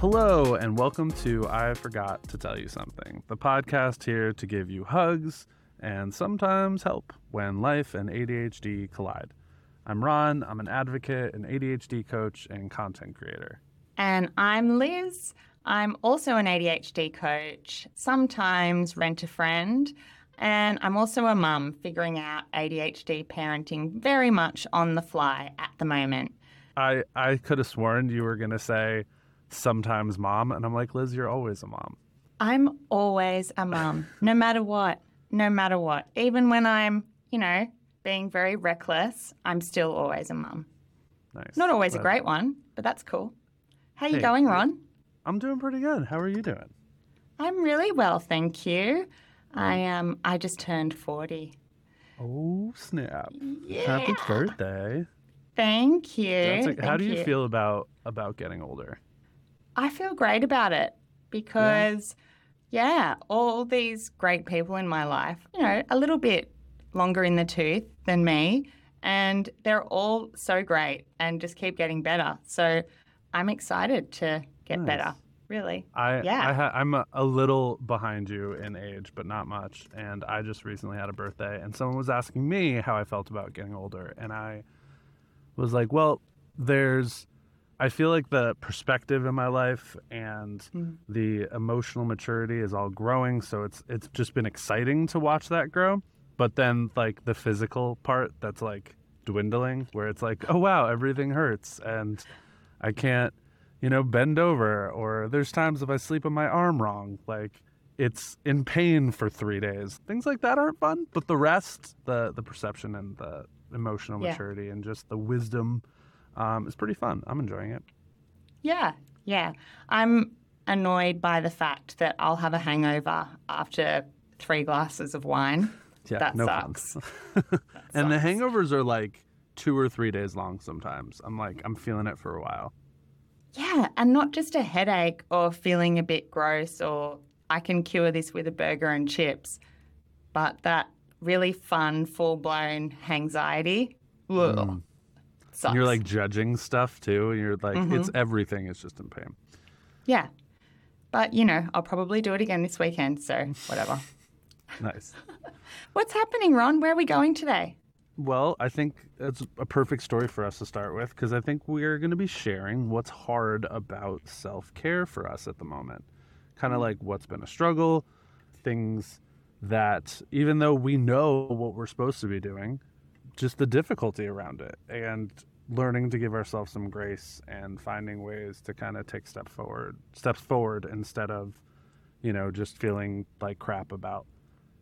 Hello, and welcome to I Forgot to Tell You Something, the podcast here to give you hugs and sometimes help when life and ADHD collide. I'm Ron, I'm an advocate, an ADHD coach, and content creator. And I'm Liz. I'm also an ADHD coach, sometimes rent a friend, and I'm also a mum figuring out ADHD parenting very much on the fly at the moment. I, I could have sworn you were going to say sometimes mom, and I'm like, Liz, you're always a mom. I'm always a mom, no matter what, no matter what. Even when I'm, you know, being very reckless, I'm still always a mum. Nice. Not always a great one, but that's cool. How you Hey, going. Ron? I'm doing pretty good. How are you doing? I'm really well, thank you. I um I just turned 40. Oh, snap. Yeah. Happy birthday. Thank you. Like, how thank do you, feel about about getting older? I feel great about it because, yeah. all these great people in my life, you know, a little bit longer in the tooth than me, and they're all so great and just keep getting better. So I'm excited to get Nice. better, really. I, Yeah. I ha- I'm a, a little behind you in age, but not much. And I just recently had a birthday, and someone was asking me how I felt about getting older, and I was like, well, there's. I feel like the perspective in my life and Mm. the emotional maturity is all growing, so it's it's just been exciting to watch that grow. But then like the physical part that's like dwindling, where it's like, oh wow, everything hurts, and I can't you know, bend over, or there's times if I sleep on my arm wrong, like it's in pain for three days. Things like that aren't fun, but the rest, the the perception and the emotional Yeah. maturity and just the wisdom, um, is pretty fun. I'm enjoying it. Yeah, yeah. I'm annoyed by the fact that I'll have a hangover after three glasses of wine. Yeah, That no sucks. fun. and the hangovers are like two or three days long. Sometimes I'm like I'm feeling it for a while. Yeah, and not just a headache or feeling a bit gross or I can cure this with a burger and chips, but that really fun, full blown anxiety. Mm. Sucks. You're like judging stuff too. And you're like, Mm-hmm. it's everything is just in pain. yeah. But, you know, I'll probably do it again this weekend, so whatever. Nice. What's happening, Ron? Where are we going today? Well, I think it's a perfect story for us to start with because I think we're going to be sharing what's hard about self care for us at the moment. Kind of like what's been a struggle, things that even though we know what we're supposed to be doing, just the difficulty around it and learning to give ourselves some grace and finding ways to kind of take step forward, steps forward instead of, you know, just feeling like crap about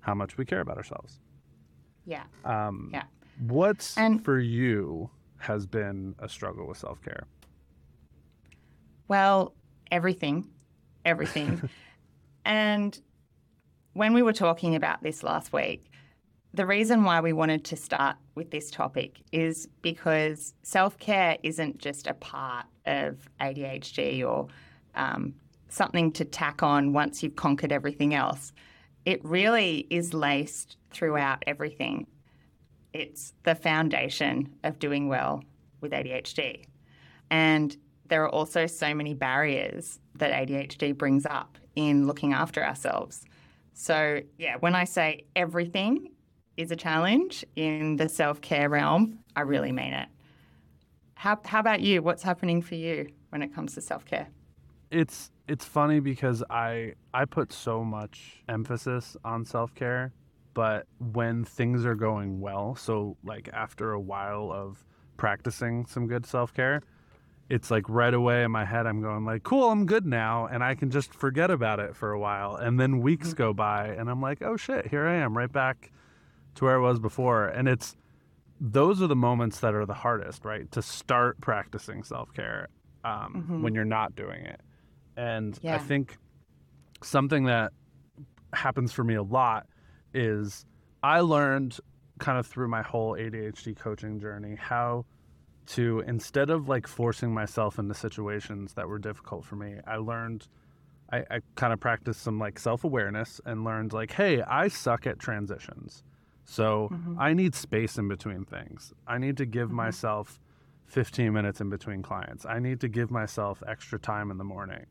how much we care about ourselves. Yeah. Um, Yeah. What's And- for you has been a struggle with self care? Well, everything, everything. and when we were talking about this last week, the reason why we wanted to start with this topic is because self care isn't just a part of ADHD or um, something to tack on once you've conquered everything else. It really is laced throughout everything. It's the foundation of doing well with ADHD. And there are also so many barriers that ADHD brings up in looking after ourselves. So, yeah, when I say everything is a challenge in the self care realm, I really mean it. How, how about you? What's happening for you when it comes to self care? It's it's funny because I I put so much emphasis on self care, but when things are going well, so like after a while of practicing some good self care, it's like right away in my head I'm going like, cool, I'm good now, and I can just forget about it for a while, and then weeks mm-hmm. go by, and I'm like, oh shit, here I am, right back to where I was before, and it's those are the moments that are the hardest, right? To start practicing self care um, when you're not doing it. And I think something that happens for me a lot is I learned kind of through my whole ADHD coaching journey how to instead of like forcing myself into situations that were difficult for me, I learned I, I kind of practiced some like self awareness and learned like, hey, I suck at transitions. So I need space in between things. I need to give myself 15 minutes in between clients. I need to give myself extra time in the morning.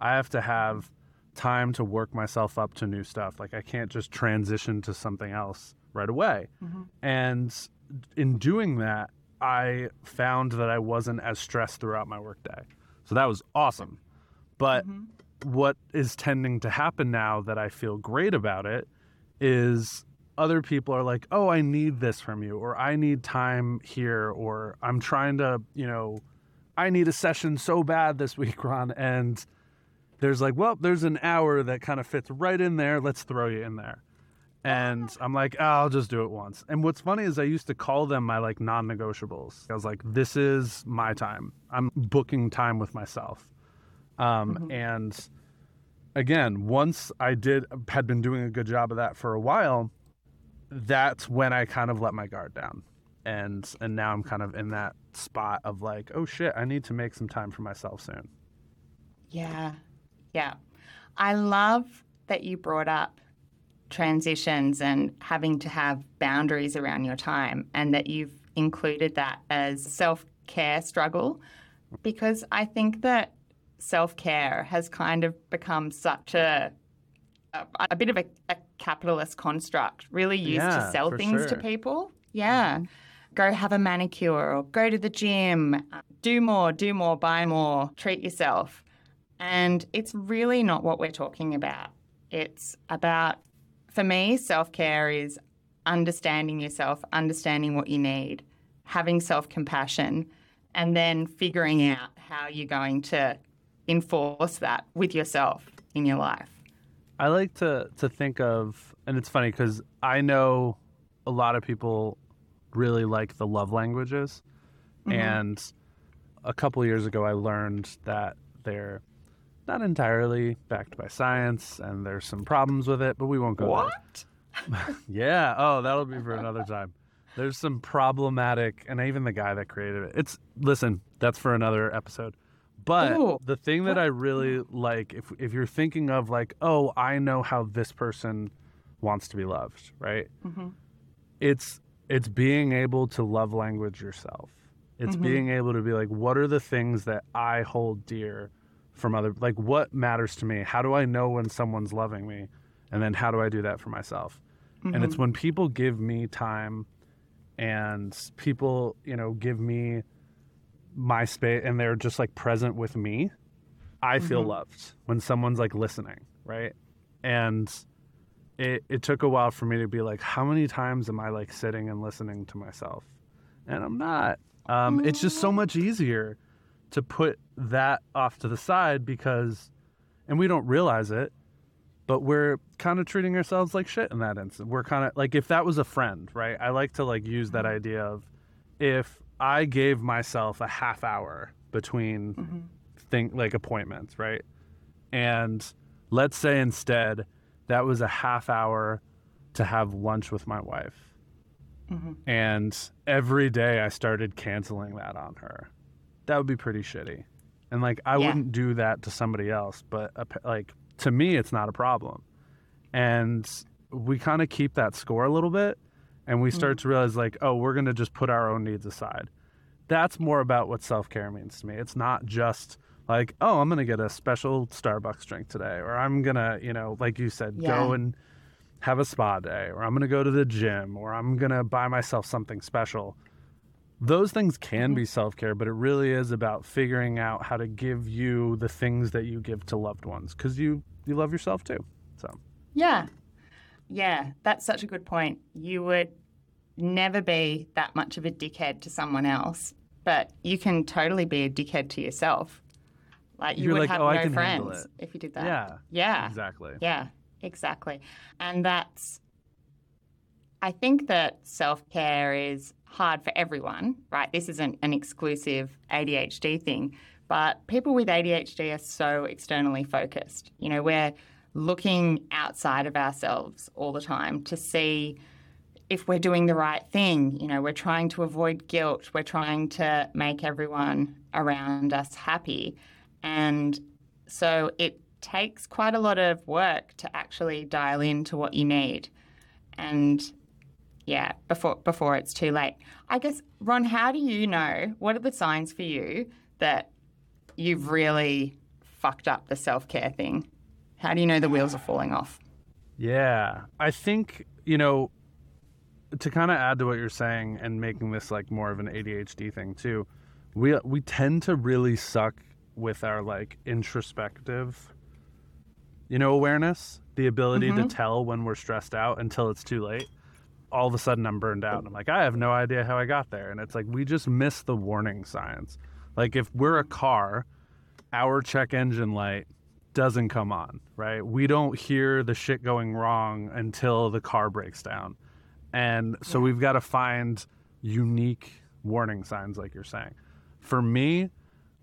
I have to have time to work myself up to new stuff. Like I can't just transition to something else right away. Mm-hmm. And in doing that, I found that I wasn't as stressed throughout my workday. So that was awesome. But Mm-hmm. what is tending to happen now that I feel great about it is other people are like, "Oh, I need this from you," or "I need time here," or "I'm trying to, you know, I need a session so bad this week, Ron." And there's like, "Well, there's an hour that kind of fits right in there. Let's throw you in there." And I'm like, oh, I'll just do it once. And what's funny is I used to call them my like non-negotiables. I was like, this is my time. I'm booking time with myself. Um, And again, once I did had been doing a good job of that for a while, that's when I kind of let my guard down. And and now I'm kind of in that spot of like, oh shit, I need to make some time for myself soon. Yeah. Yeah. I love that you brought up transitions and having to have boundaries around your time and that you've included that as self care struggle because I think that self care has kind of become such a a, bit of a, a capitalist construct, really used Yeah, to sell things to people. Yeah. Go have a manicure or go to the gym, do more, do more, buy more, treat yourself. And it's really not what we're talking about. It's about, for me, self care is understanding yourself, understanding what you need, having self compassion, and then figuring out how you're going to enforce that with yourself in your life. I like to to think of, and it's funny because I know a lot of people really like the love languages, mm-hmm. and a couple years ago I learned that they're not entirely backed by science, and there's some problems with it, but we won't go there. Yeah. Oh, that'll be for another time. There's some problematic, and even the guy that created it. It's listen, that's for another episode. But Ooh. the thing that I really like, if if you're thinking of like, oh, I know how this person wants to be loved, right? Mm-hmm. It's it's being able to love language yourself. It's mm-hmm. being able to be like, what are the things that I hold dear from other, like what matters to me? How do I know when someone's loving me? And then how do I do that for myself? And it's mm-hmm. when people give me time and people, you know, give me my space and they're just like present with me, I feel loved when someone's like listening, right? And it, it took a while for me to be like, how many times am I like sitting and listening to myself? And I'm not. Um, it's just so much easier to put that off to the side because, and we don't realize it, but we're kind of treating ourselves like shit in that instant. We're kind of like, if that was a friend, right? I like to like use that idea of if I gave myself a half hour between mm-hmm. thing like appointments, right? And let's say instead that was a half hour to have lunch with my wife. Mm-hmm. And every day I started canceling that on her. That would be pretty shitty. And like I Yeah. wouldn't do that to somebody else, but like to me it's not a problem. And we kind of keep that score a little bit and we start mm. to realize like, oh, we're going to just put our own needs aside. That's more about what self-care means to me. It's not just like, oh, I'm going to get a special Starbucks drink today or I'm going to, you know, like you said, Yeah. go and have a spa day or I'm going to go to the gym or I'm going to buy myself something special. Those things can mm-hmm. be self care, but it really is about figuring out how to give you the things that you give to loved ones because you, you love yourself too. So, Yeah. Yeah, that's such a good point. You would never be that much of a dickhead to someone else, but you can totally be a dickhead to yourself. Like you You're would like, have "Oh, no friends if you did that. yeah, Yeah. exactly. Yeah, exactly. And that's, I think that self care is hard for everyone, right? This isn't an exclusive ADHD thing, but people with ADHD are so externally focused. You know, we're looking outside of ourselves all the time to see if we're doing the right thing. You know, we're trying to avoid guilt, we're trying to make everyone around us happy. And so it takes quite a lot of work to actually dial into what you need. And yeah, before before it's too late. I guess Ron, how do you know what are the signs for you that you've really fucked up the self care thing? How do you know the wheels are falling off? Yeah. I think, you know, to kind of add to what you're saying and making this like more of an ADHD thing too, we we tend to really suck with our like introspective you know awareness, the ability Mm-hmm. to tell when we're stressed out until it's too late. All of a sudden I'm burned out and I'm like I have no idea how I got there and it's like we just miss the warning signs. Like if we're a car, our check engine light doesn't come on, right? We don't hear the shit going wrong until the car breaks down. And so we've got to find unique warning signs, like you're saying. For me,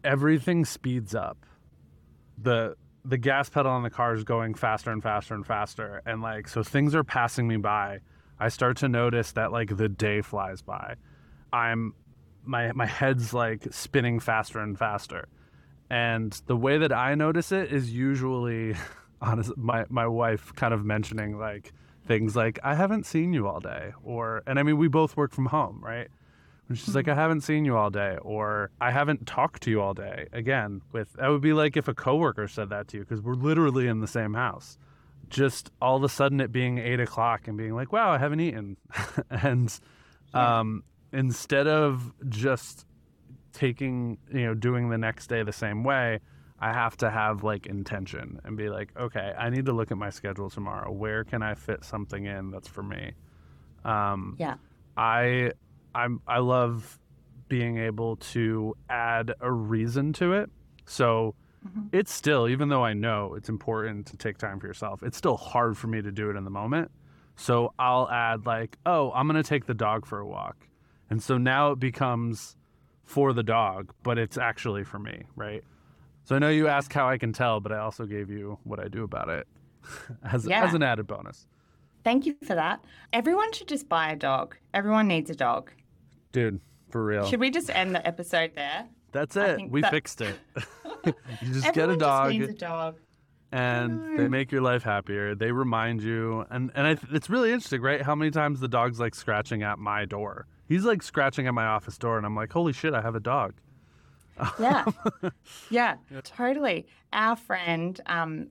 everything speeds up. The the gas pedal on the car is going faster and faster and faster. And like so things are passing me by. I start to notice that like the day flies by. I'm my my head's like spinning faster and faster. And the way that I notice it is usually honest my my wife kind of mentioning like things like I haven't seen you all day or and I mean we both work from home, right? And she's like I haven't seen you all day or I haven't talked to you all day. Again, with that would be like if a coworker said that to you because we're literally in the same house. Just all of a sudden it being eight o'clock and being like, wow, I haven't eaten. and um, instead of just taking you know doing the next day the same way i have to have like intention and be like okay i need to look at my schedule tomorrow. Where can i fit something in that's for me? Um Yeah. i i'm i love being able to add a reason to it. So it's still even though i know it's important to take time for yourself it's still hard for me to do it in the moment. So i'll add like oh i'm going to take the dog for a walk. And so now it becomes for the dog, but it's actually for me, right? So I know you asked how I can tell, but I also gave you what I do about it as, Yeah. as an added bonus. Thank you for that. Everyone should just buy a dog. Everyone needs a dog. Dude, for real. Should we just end the episode there? That's it. We that- fixed it. you just Everyone get a dog Just needs a dog. and they make your life happier. They remind you. And, and I, th- it's really interesting, right? How many times the dog's like scratching at my door. He's like scratching at my office door, and I'm like, holy shit, I have a dog. Yeah. yeah, totally. Our friend, um,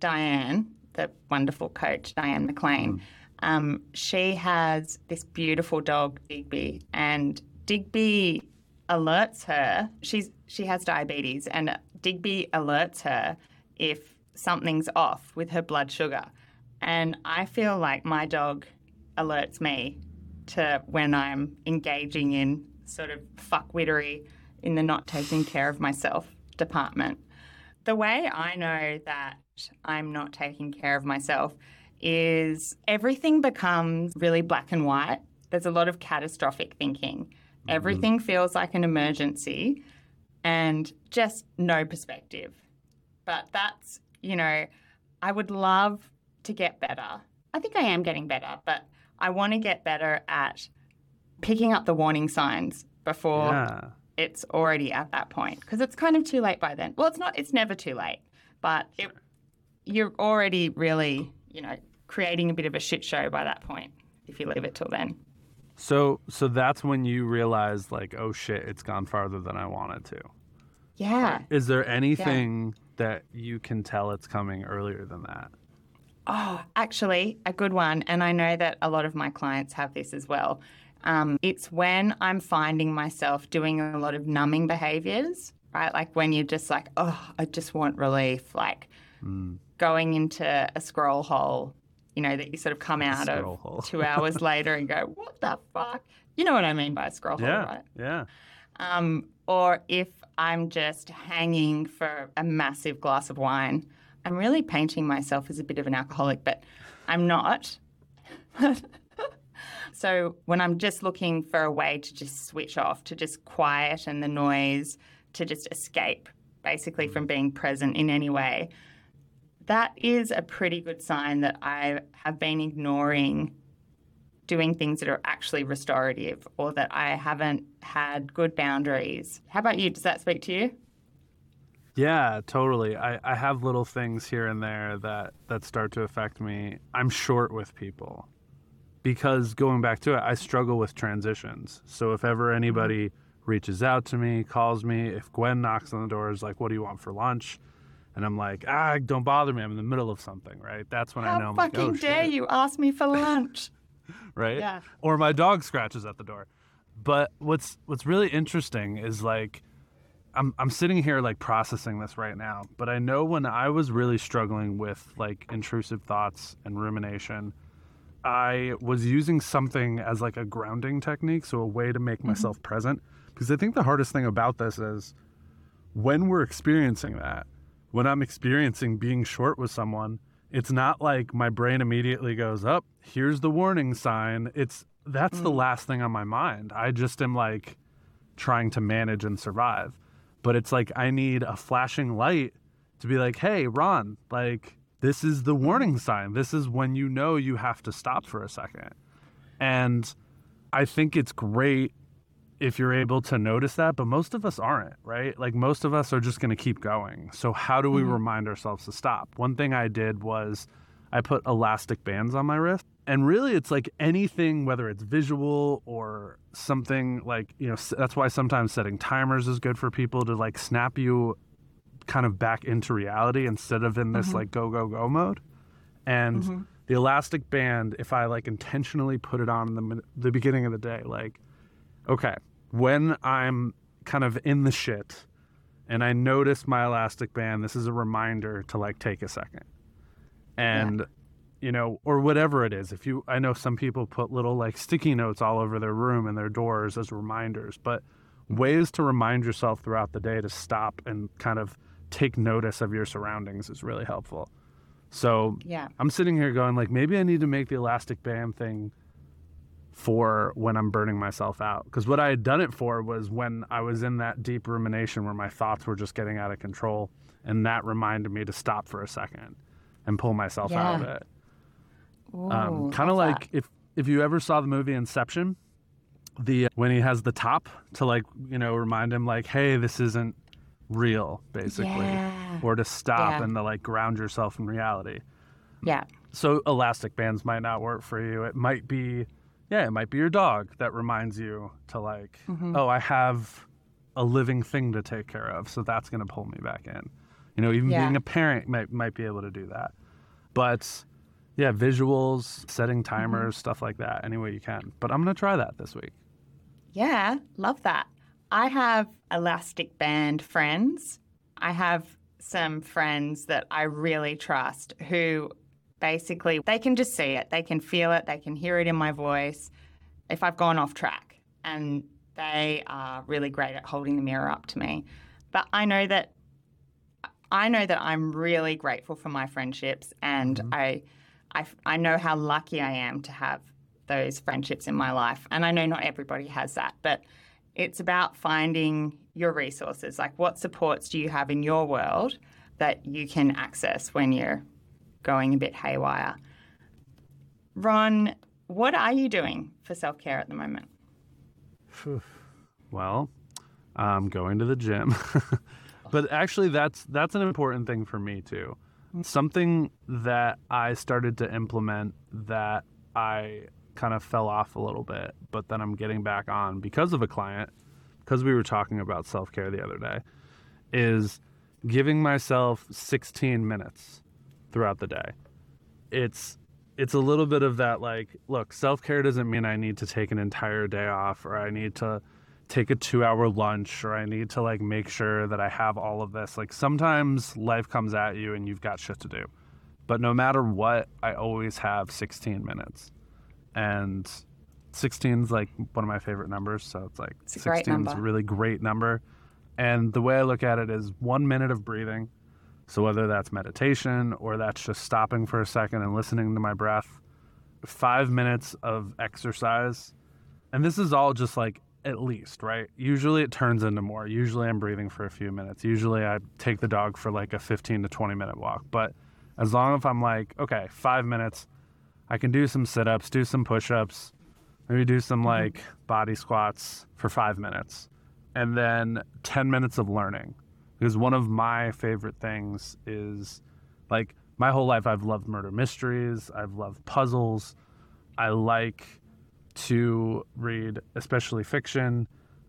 Diane, the wonderful coach, Diane McLean, um, she has this beautiful dog, Digby, and Digby alerts her. She's she has diabetes, and Digby alerts her if something's off with her blood sugar. And I feel like my dog alerts me to when I'm engaging in sort of fuckwittery in the not taking care of myself department. The way I know that I'm not taking care of myself is everything becomes really black and white. There's a lot of catastrophic thinking. Mm-hmm. Everything feels like an emergency and just no perspective. But that's, you know, I would love to get better. I think I am getting better, but I want to get better at picking up the warning signs before Yeah. It's already at that point because it's kind of too late by then. Well, it's not. It's never too late, but it, you're already really, you know, creating a bit of a shit show by that point if you leave it till then. So, so that's when you realize, like, oh shit, it's gone farther than I wanted to. Yeah. Is there anything that you can tell it's coming earlier than that? Oh, actually, a good one. And I know that a lot of my clients have this as well. Um, it's when I'm finding myself doing a lot of numbing behaviors, right? Like when you're just like, oh, I just want relief, like going into a scroll hole, you know, that you sort of come out of hole. two hours later and go, what the fuck? You know what I mean by a scroll hole, Yeah. right? Yeah. um, or if I'm just hanging for a massive glass of wine. I'm really painting myself as a bit of an alcoholic, but I'm not. so when I'm just looking for a way to just switch off, to just quiet and the noise, to just escape basically from mm. being present in any way, that is a pretty good sign that I have been ignoring doing things that are actually restorative or that I haven't had good boundaries. How about you? Does that speak to you? Yeah, totally. I, I have little things here and there that, that start to affect me. I'm short with people because going back to it, I struggle with transitions. So if ever anybody reaches out to me, calls me, if Gwen knocks on the door, is like, what do you want for lunch? and I'm like, ah, don't bother me. I'm in the middle of something, right? That's when How I know I'm fucking like, oh, dare shit, you ask me for lunch? right? Yeah. Or my dog scratches at the door. But what's what's really interesting is like I'm I'm sitting here like processing this right now, but I know when I was really struggling with like intrusive thoughts and rumination, I was using something as like a grounding technique, so a way to make mm-hmm. myself present. Because I think the hardest thing about this is when we're experiencing that, when I'm experiencing being short with someone, it's not like my brain immediately goes up, here's the warning sign. It's that's the mm. last thing on my mind. I just am like trying to manage and survive. But it's like I need a flashing light to be like, hey, Ron, like this is the warning sign. This is when you know you have to stop for a second. And I think it's great if you're able to notice that, but most of us aren't, right? Like most of us are just going to keep going. So how do we mm-hmm. remind ourselves to stop? One thing I did was I put elastic bands on my wrist. And really it's like anything whether it's visual or something like, you know, that's why sometimes setting timers is good for people to like snap you kind of back into reality instead of in this mm-hmm. like go go go mode. And mm-hmm. the elastic band, if I like intentionally put it on in the the beginning of the day, like, okay, when I'm kind of in the shit and I notice my elastic band, this is a reminder to like take a second. And you know, or whatever it is. If you I know some people put little like sticky notes all over their room and their doors as reminders, but ways to remind yourself throughout the day to stop and kind of take notice of your surroundings is really helpful. So Yeah. I'm sitting here going like maybe I need to make the elastic band thing for when I'm burning myself out. Because what I had done it for was when I was in that deep rumination where my thoughts were just getting out of control, and that reminded me to stop for a second and pull myself out of it. Um, kind of like if if you ever saw the movie Inception, the when he has the top to like you know remind him like, hey, this isn't real, basically, Yeah. or to stop Yeah. and to like ground yourself in reality. Yeah. so elastic bands might not work for you. It might be, yeah, it might be your dog that reminds you to like, Mm-hmm. oh, I have a living thing to take care of, so that's going to pull me back in. You know, even Yeah. being a parent might might be able to do that. But yeah, visuals, setting Mm-hmm. timers, stuff like that, any way you can. But I'm going to try that this week. Yeah, love that. I have elastic band friends. I have some friends that I really trust who basically they can just see it, they can feel it, they can hear it in my voice if I've gone off track. And they are really great at holding the mirror up to me. But I know that I know that I'm really grateful for my friendships and mm-hmm. I, I I know how lucky I am to have those friendships in my life. And I know not everybody has that, but it's about finding your resources. Like what supports do you have in your world that you can access when you're going a bit haywire? Ron, what are you doing for self-care at the moment? Well, I'm going to the gym. but actually that's that's an important thing for me too. Mm. Something that I started to implement that I kind of fell off a little bit, but then I'm getting back on because of a client, because we were talking about self-care the other day, is giving myself 16 minutes throughout the day. It's it's a little bit of that like look self-care doesn't mean i need to take an entire day off or i need to take a two hour lunch or i need to like make sure that i have all of this. Like sometimes life comes at you and you've got shit to do. But no matter what i always have 16 minutes and 16 is like one of my favorite numbers so it's like It's 16 is a really great number and the way i look at it is one minute of breathing so whether that's meditation or that's just stopping for a second and listening to my breath, five minutes of exercise, and this is all just like at least, right? Usually it turns into more. Usually I'm breathing for a few minutes. Usually I take the dog for like a 15 to 20 minute walk. But as long as I'm like, okay, five minutes, I can do some sit ups, do some push ups, maybe do some mm-hmm. like body squats for five minutes, and then 10 minutes of learning because one of my favorite things is like my whole life I've loved murder mysteries, I've loved puzzles. I like to read especially fiction.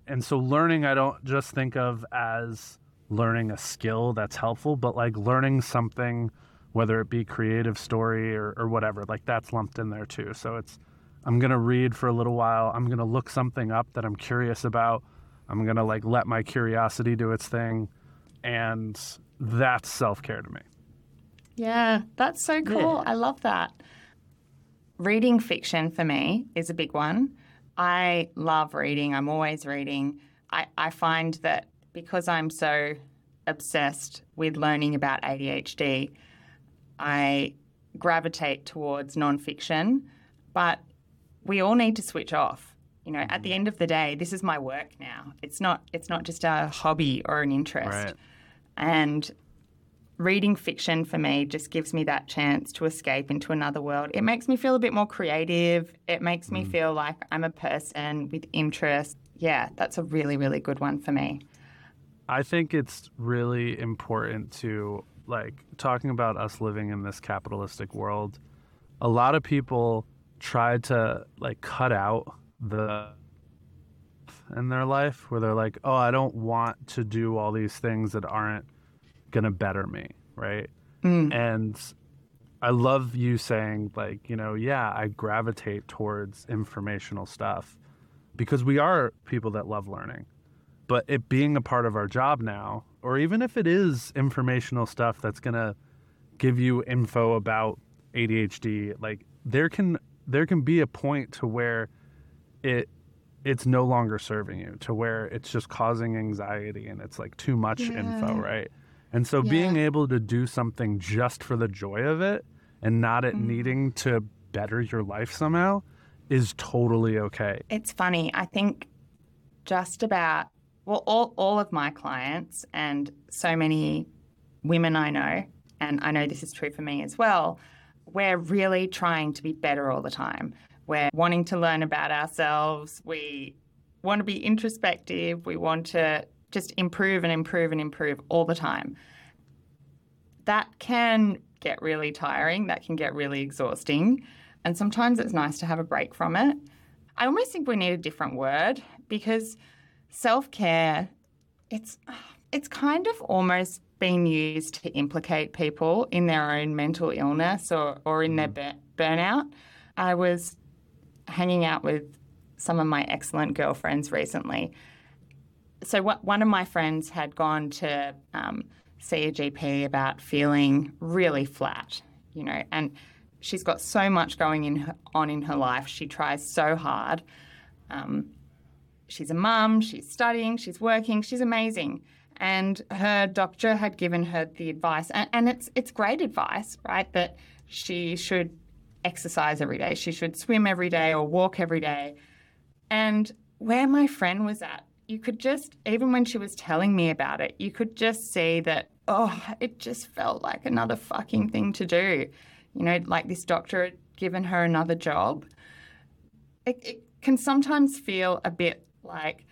And so learning I don't just think of as learning a skill that's helpful, but like learning something, whether it be creative story or, or whatever, like that's lumped in there too. So it's, I'm going to read for a little while. I'm going to look something up that I'm curious about. I'm going to like let my curiosity do its thing. And that's self care to me. Yeah, that's so cool. I love that. Reading fiction for me is a big one. I love reading. I'm always reading. I, I find that because I'm so obsessed with learning about ADHD, I gravitate towards nonfiction. But we all need to switch off. You know, at the end of the day, this is my work now. It's not it's not just a hobby or an interest. Right. And reading fiction for me just gives me that chance to escape into another world. It makes me feel a bit more creative. It makes me mm. feel like I'm a person with interest. Yeah, that's a really, really good one for me. I think it's really important to like talking about us living in this capitalistic world. A lot of people try to like cut out the in their life where they're like, "Oh, I don't want to do all these things that aren't going to better me," right? Mm. And I love you saying like, you know, yeah, I gravitate towards informational stuff because we are people that love learning but it being a part of our job now, or even if it is informational stuff that's gonna give you info about ADHD, like there can there can be a point to where it it's no longer serving you, to where it's just causing anxiety and it's like too much info, right? And so being able to do something just for the joy of it and not it mm-hmm. needing to better your life somehow is totally okay. It's funny. I think just about, well, all, all of my clients and so many women I know, and I know this is true for me as well, we're really trying to be better all the time. We're wanting to learn about ourselves. We want to be introspective. We want to just improve and improve and improve all the time. That can get really tiring. That can get really exhausting. And sometimes it's nice to have a break from it. I almost think we need a different word because self-care it's it's kind of almost been used to implicate people in their own mental illness or, or in their bur- burnout. I was hanging out with some of my excellent girlfriends recently. So, what, one of my friends had gone to um, see a GP about feeling really flat, you know, and she's got so much going in her, on in her life. She tries so hard. Um, she's a mum, she's studying, she's working, she's amazing. And her doctor had given her the advice, and, and it's it's great advice, right? That she should exercise every day, she should swim every day or walk every day. And where my friend was at, you could just, even when she was telling me about it, you could just see that, oh, it just felt like another fucking thing to do. You know, like this doctor had given her another job. It, it can sometimes feel a bit like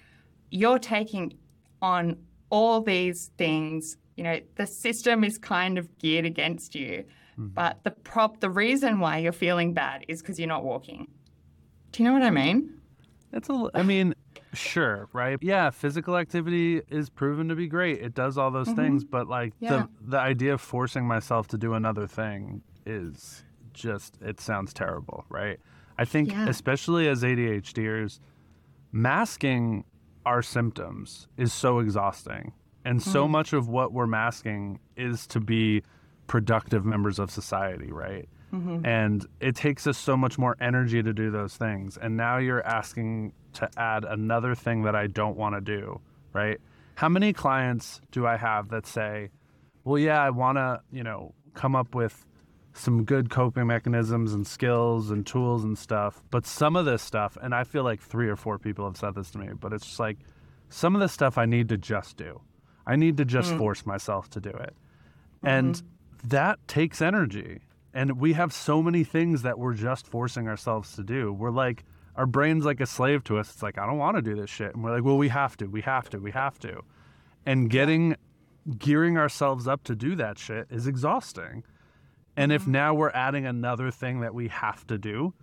you're taking on all these things. You know, the system is kind of geared against you. Mm-hmm. But the prop, the reason why you're feeling bad is because you're not walking. Do you know what I mean? It's a. I mean, sure, right? Yeah, physical activity is proven to be great. It does all those things, mm-hmm. but like Yeah. the the idea of forcing myself to do another thing is just it sounds terrible, right? I think Yeah. especially as ADHDers, masking our symptoms is so exhausting. And so hmm. much of what we're masking is to be productive members of society, right? Mm-hmm. And it takes us so much more energy to do those things. And now you're asking to add another thing that I don't want to do, right? How many clients do I have that say, well, yeah, I want to, you know, come up with some good coping mechanisms and skills and tools and stuff. But some of this stuff, and I feel like three or four people have said this to me, but it's just like some of this stuff I need to just do. I need to just mm. force myself to do it. Mm-hmm. And that takes energy. And we have so many things that we're just forcing ourselves to do. We're like, our brain's like a slave to us. It's like, I don't want to do this shit. And we're like, well, we have to, we have to, we have to. And getting, gearing ourselves up to do that shit is exhausting. And if now we're adding another thing that we have to do,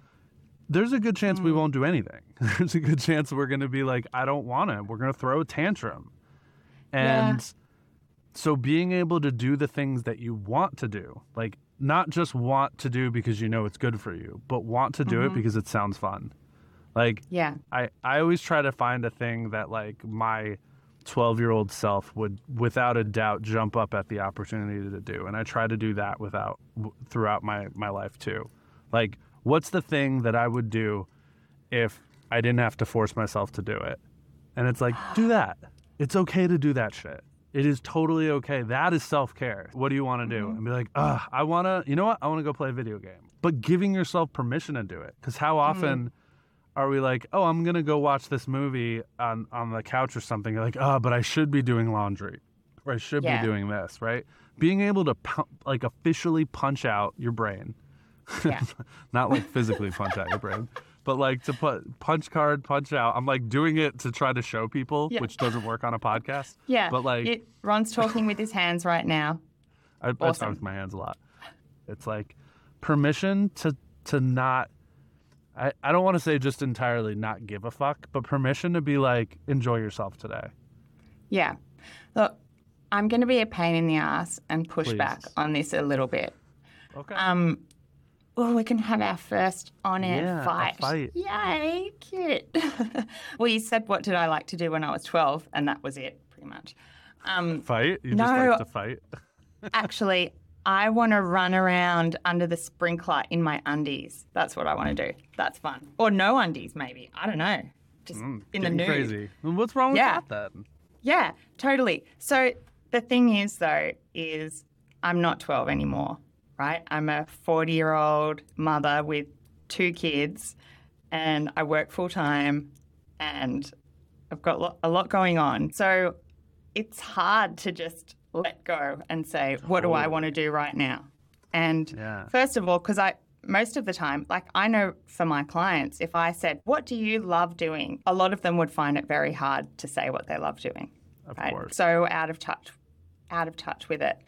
there's a good chance we won't do anything. There's a good chance we're going to be like, I don't want to. We're going to throw a tantrum. And so being able to do the things that you want to do, like not just want to do because you know it's good for you, but want to do it Mhm. because it sounds fun. Like Yeah. I, I always try to find a thing that like my 12 year old self would without a doubt jump up at the opportunity to do. And i try to do that without throughout my my life too. Like what's the thing that i would do if i didn't have to force myself to do it? And it's like do that. It's okay to do that shit. It is totally okay. That is self-care. What do you want to do? Mhm. and be like i want to you know what? I want to go play a video game. But giving yourself permission to do it because how often are we like, oh, I'm gonna go watch this movie on on the couch or something? You're like, oh, but I should be doing laundry, or I should Yeah. be doing this, right? Being able to like officially punch out your brain, Yeah. not like physically punch out your brain, but like to put punch card, punch out. I'm like doing it to try to show people, Yeah. which doesn't work on a podcast. Yeah. But, like- You- Ron's talking with his hands right now. I, I talk with my hands a lot. It's like permission to to not. I, I don't want to say just entirely not give a fuck, but permission to be like enjoy yourself today. Yeah. Look, I'm going to be a pain in the ass and push Please. back on this a little bit. Okay. Um, oh, we can have our first on-air Yeah, fight. fight. Yay, cute. well, you said, what did I like to do when I was 12? And that was it, pretty much. Um, fight? You just like to fight? actually, I want to run around under the sprinkler in my undies. That's what I want to do. That's fun. Or no undies, maybe. I don't know. Just Mm, in the nude. crazy. What's wrong with Yeah. that then? Yeah, totally. So the thing is, though, is I'm not 12 anymore, right? I'm a 40 year old mother with two kids, and I work full time, and I've got a lot going on. So it's hard to just let go and say, what do I oh. want to do right now? And Yeah. First of all, because I most of the time, like I know for my clients, if I said, "What do you love doing?" a lot of them would find it very hard to say what they love doing. Of right? course. So out of touch, out of touch with it.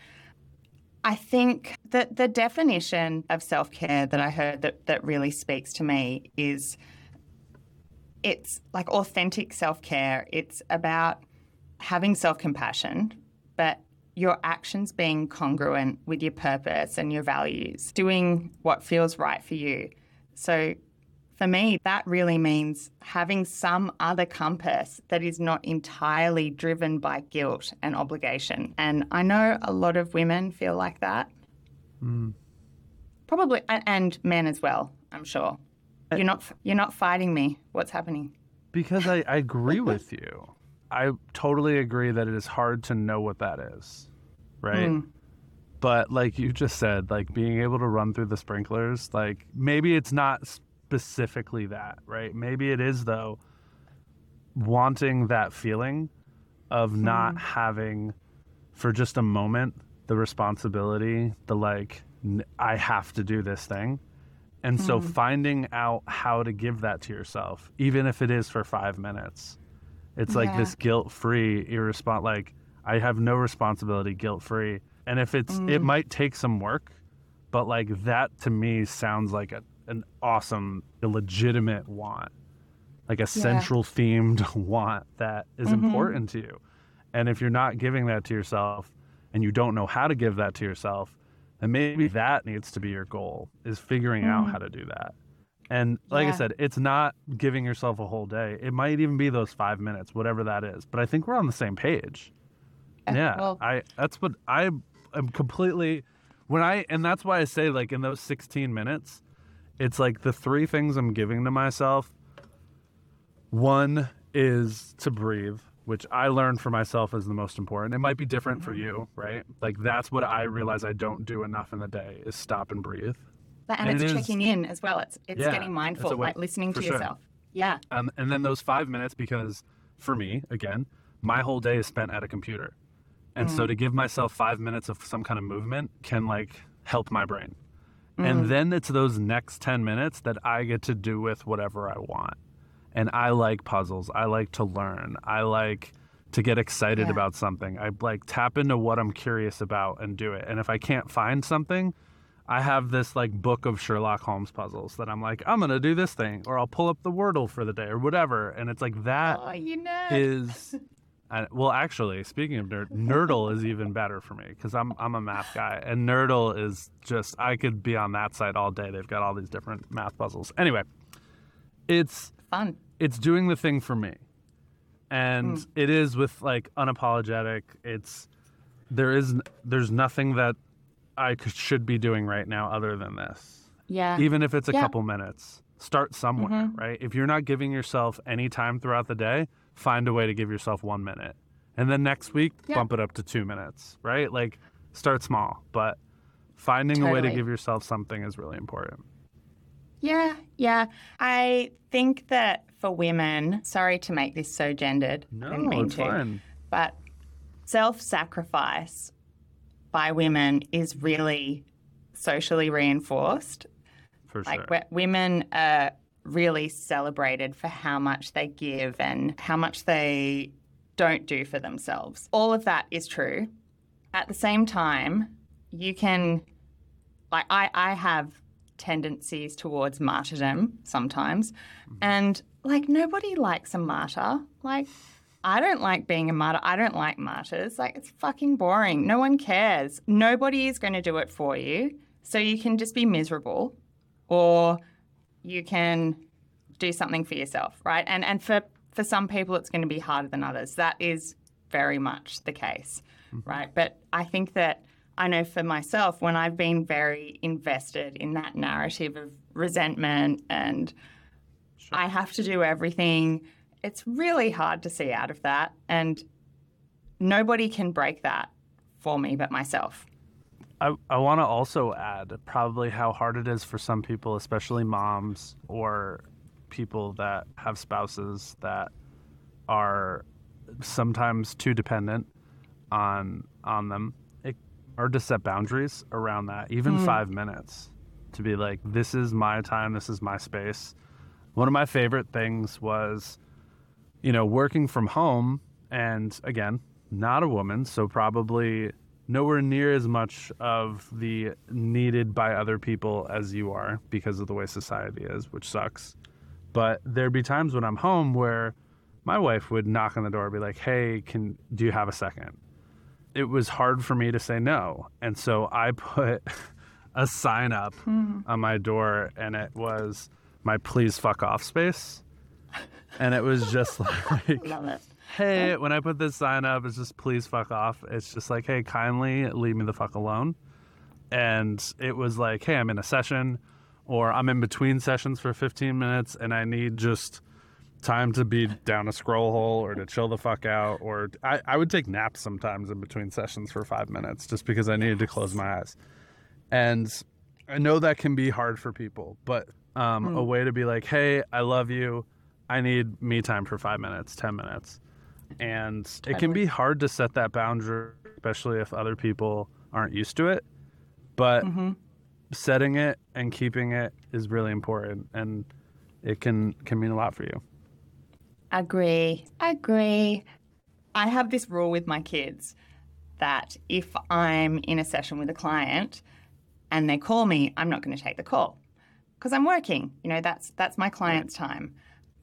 I think that the definition of self care that I heard that that really speaks to me is it's like authentic self care. It's about having self compassion, but your actions being congruent with your purpose and your values, doing what feels right for you. So for me, that really means having some other compass that is not entirely driven by guilt and obligation. And I know a lot of women feel like that. Mm. Probably, and men as well, I'm sure. You're not, you're not fighting me. What's happening? Because I, I agree with you. I totally agree that it is hard to know what that is, right? Mm. But like you just said, like being able to run through the sprinklers, like maybe it's not specifically that, right? Maybe it is though wanting that feeling of not having for just a moment the responsibility, the like n- I have to do this thing. And so finding out how to give that to yourself, even if it is for 5 minutes. It's like Yeah. this guilt-free irrespon like I have no responsibility guilt-free. And if it's it might take some work, but like that to me sounds like a, an awesome legitimate want. Like a central themed want that is Mhm. important to you. And if you're not giving that to yourself and you don't know how to give that to yourself, then maybe that needs to be your goal is figuring out Mhm. how to do that. And like I said, it's not giving yourself a whole day. It might even be those five minutes, whatever that is. But I think we're on the same page. Uh, Yeah, well- I that's what I am completely when I and that's why I say like in those 16 minutes, it's like the three things I'm giving to myself. One is to breathe, which I learned for myself is the most important. It might be different for you, right? Like that's what I realize I don't do enough in the day is stop and breathe. And, And it's it is- checking in as well. It's it's Yeah, getting mindful, like listening to sure. yourself. Yeah. Um, and then those five minutes because for me again my whole day is spent at a computer and so to give myself five minutes of some kind of movement can like help my brain and then it's those next 10 minutes that i get to do with whatever i want and i like puzzles i like to learn i like to get excited Yeah. about something i like tap into what i'm curious about and do it and if i can't find something I have this like book of Sherlock Holmes puzzles that I'm like, I'm gonna do this thing, or I'll pull up the Wordle for the day, or whatever. And it's like that Oh, you is I, well, actually, speaking of nerd, Nerdle is even better for me because I'm I'm a math guy, and Nerdle is just I could be on that site all day. They've got all these different math puzzles. Anyway, it's Fun. it's doing the thing for me, and hmm. it is with like unapologetic. It's there is there's nothing that I could, should be doing right now other than this Yeah. even if it's a Yeah. couple minutes start somewhere mm-hmm. right if you're not giving yourself any time throughout the day find a way to give yourself one minute and then next week Yeah. bump it up to two minutes right like start small but finding a way to give yourself something is really important Yeah, yeah. I think that for women, sorry to make this so gendered. I didn't mean it's to, fine But self sacrifice by women is really socially reinforced. for Like sure women are really celebrated for how much they give and how much they don't do for themselves. All of that is true. At the same time, you can, like, I, I have tendencies towards martyrdom sometimes. Mm-hmm. And, like, nobody likes a martyr. Like, I don't like being a martyr. I don't like martyrs. Like, it's fucking boring. No one cares. Nobody is going to do it for you. So you can just be miserable or you can do something for yourself, right? And and for for some people it's going to be harder than others. That is very much the case, mm-hmm. right? But I think that I know for myself when I've been very invested in that narrative of resentment and I have to do everything, it's really hard to see out of that and nobody can break that for me but myself. I, I want to also add probably how hard it is for some people, especially moms or people that have spouses that are sometimes too dependent on on them, it, or to set boundaries around that, even hmm. five minutes, to be like, this is my time, this is my space. One of my favorite things was, you know, working from home, and again, not a woman, so probably nowhere near as much of the needed by other people as you are because of the way society is, which sucks. But there'd be times when I'm home where my wife would knock on the door and be like, "Hey, can do you have a second? It was hard for me to say no, and so I put a sign up hmm. on my door, and it was my "Please fuck off" space, and it was just like Love it. hey, when I put this sign up, it's just please fuck off. It's just like, hey, kindly leave me the fuck alone. And it was like, hey, I'm in a session or I'm in between sessions for 15 minutes and I need just time to be down a scroll hole or to chill the fuck out. Or I, I would take naps sometimes in between sessions for five minutes just because I needed to close my eyes. And I know that can be hard for people, but um, a way to be like, hey, I love you. I need me time for five minutes, 10 minutes. And it can be hard to set that boundary, especially if other people aren't used to it. But mm-hmm. setting it and keeping it is really important. And it can, can mean a lot for you. Agree. Agree. I have this rule with my kids that if I'm in a session with a client and they call me, I'm not going to take the call because I'm working. You know, that's that's my client's time.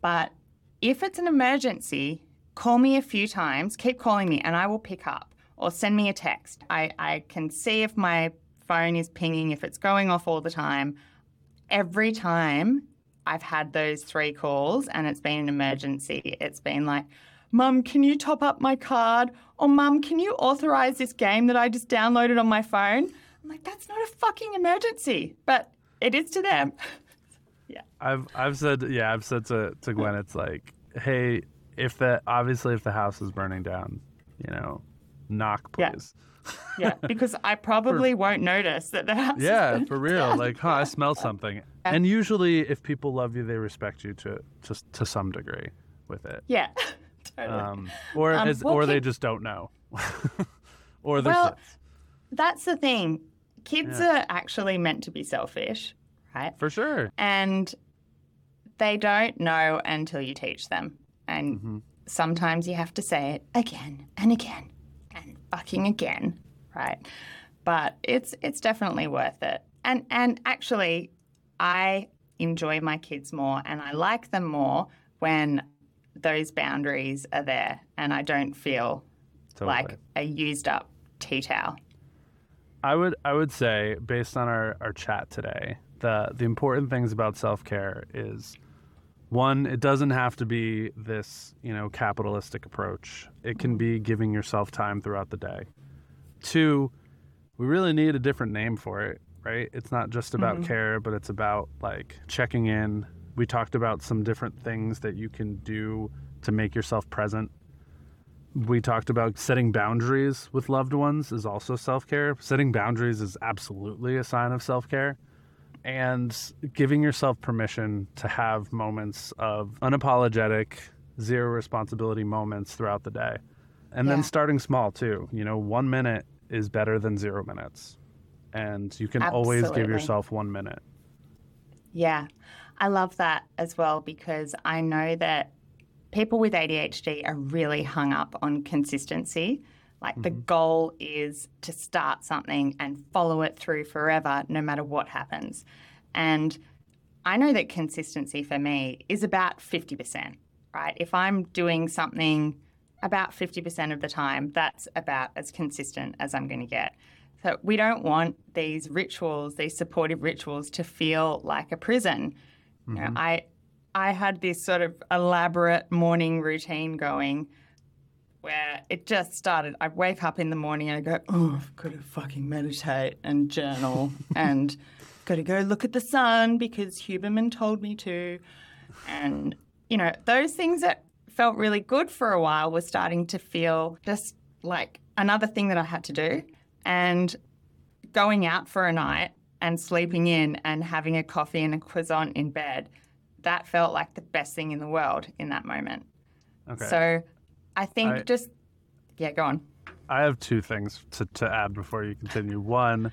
But if it's an emergency, call me a few times, keep calling me and I will pick up or send me a text. I, I can see if my phone is pinging, if it's going off all the time. Every time I've had those three calls and it's been an emergency. It's been like, Mum, can you top up my card? Or Mum, can you authorize this game that I just downloaded on my phone? I'm like, that's not a fucking emergency, but it is to them. I've I've said yeah I've said to to Gwen it's like hey if the obviously if the house is burning down you know knock please Yeah, because I probably won't notice that the house. yeah for real down. like huh I smell something and usually if people love you they respect you to to to some degree with it Yeah, totally. um or Um, well, or they just don't know or they're Well, kids. That's the thing. Kids are actually meant to be selfish, right? for sure And they don't know until you teach them. And Mm-hmm. sometimes you have to say it again and again and fucking again, right? But it's it's definitely worth it. And and actually I enjoy my kids more and I like them more when those boundaries are there and I don't feel Totally. like a used up tea towel. I would I would say based on our, our chat today, the the important things about self care is one, it doesn't have to be this, you know, capitalistic approach. It can be giving yourself time throughout the day. Two, we really need a different name for it, right? It's not just about Mhm. care, but it's about like checking in. We talked about some different things that you can do to make yourself present we talked about setting boundaries with loved ones is also self-care. Setting boundaries is absolutely a sign of self-care. And giving yourself permission to have moments of unapologetic zero responsibility moments throughout the day. And Yeah. then starting small too. You know one minute is better than zero minutes. And you can always give yourself one minute. Yeah, I love that as well because I know that people with ADHD are really hung up on consistency. Like the mm-hmm. goal is to start something and follow it through forever, no matter what happens. And I know that consistency for me is about 50%, right? If I'm doing something about 50% of the time, that's about as consistent as I'm going to get. So we don't want these rituals, these supportive rituals, to feel like a prison. You know, mm-hmm. I I had this sort of elaborate morning routine going where it just started. I'd wake up in the morning and I'd go, oh, I've got to fucking meditate and journal and got to go look at the sun because Huberman told me to. And, you know, those things that felt really good for a while were starting to feel just like another thing that I had to do. And going out for a night and sleeping in and having a coffee and a croissant in bed, that felt like the best thing in the world in that moment. okay So I think I- just, yeah, go on. I have two things to, to add before you continue. One,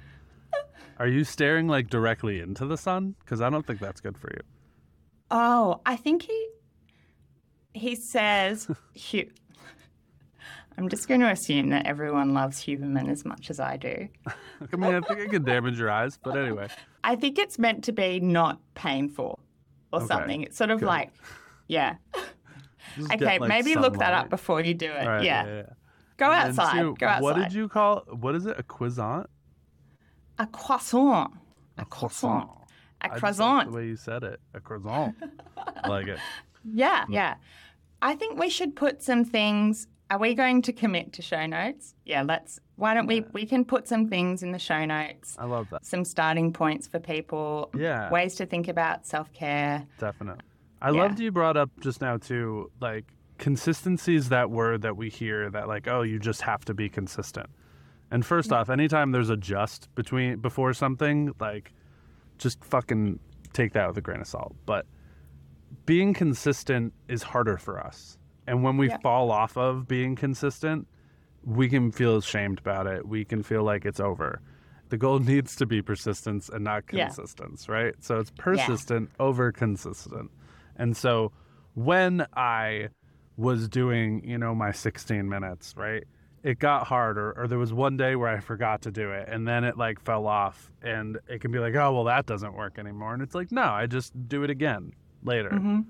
are you staring like directly into the sun? Because I don't think that's good for you. Oh, I think he he says Hu- I'm just going to assume that everyone loves Huberman as much as I do. I mean, I think it can damage your eyes, but anyway. I think it's meant to be not painful or Okay, something. It's sort of good. like, yeah. Okay, get, like, maybe look that up before you do it. Right, yeah. yeah, yeah. Go And outside. two, Go outside. What did you call? What is it? A croissant? A croissant. A croissant. A I just like croissant. the way you said it. A croissant. I like it. Yeah, yeah. I think we should put some things. Are we going to commit to show notes? Yeah, let's. Why don't we? We can put some things in the show notes, I love that. some starting points for people, Yeah. ways to think about self care. Definitely. I Yeah. loved you brought up just now too, like consistency is that word that we hear that like, oh, you just have to be consistent. And first mm. off, anytime there's a just between before something, like just fucking take that with a grain of salt. But being consistent is harder for us. And when we Yeah. fall off of being consistent, we can feel ashamed about it. We can feel like it's over. The goal needs to be persistence and not Yeah. right? So it's persistent over consistent. And so when I was doing, you know, my 16 minutes, right? It got harder, or there was one day where I forgot to do it, and then it like fell off, and it can be like, oh, well, that doesn't work anymore, and it's like, no, I just do it again later, Mm-hmm.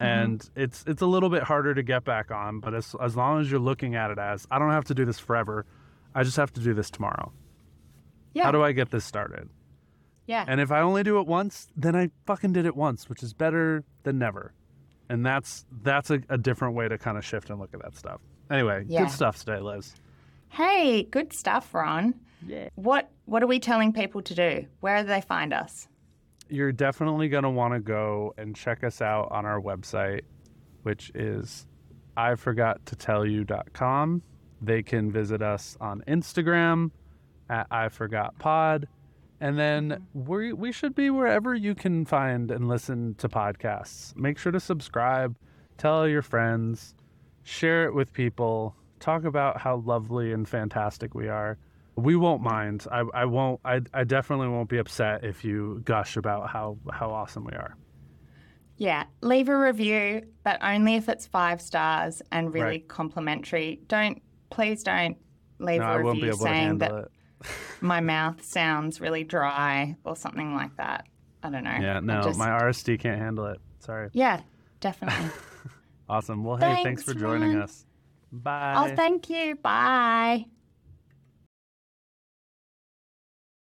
Mm-hmm. and it's it's a little bit harder to get back on, but as as long as you're looking at it as, I don't have to do this forever, I just have to do this tomorrow. Yeah. How do I get this started? yeah. And if I only do it once, then I fucking did it once, which is better than never. And that's that's a, a different way to kind of shift and look at that stuff. Anyway, Yeah. good stuff today, Liz. hey, good stuff, Ron. Yeah. What What are we telling people to do? Where do they find us? You're definitely gonna want to go and check us out on our website, which is I forgot to tell you.com. They can visit us on Instagram at I forgot pod. And then we we should be wherever you can find and listen to podcasts. Make sure to subscribe, tell your friends, share it with people, talk about how lovely and fantastic we are. We won't mind. I, I won't I, I definitely won't be upset if you gush about how, how awesome we are. Yeah, leave a review, but only if it's five stars and really Right. complimentary. Don't please don't leave No, a I won't be review saying that it. my mouth sounds really dry or something like that. I don't know. Yeah, no, just- my RSD can't handle it. Sorry. Yeah, definitely. Awesome. Well, hey, thanks, Thanks, for joining Ron. us. Bye. Oh, thank you. Bye.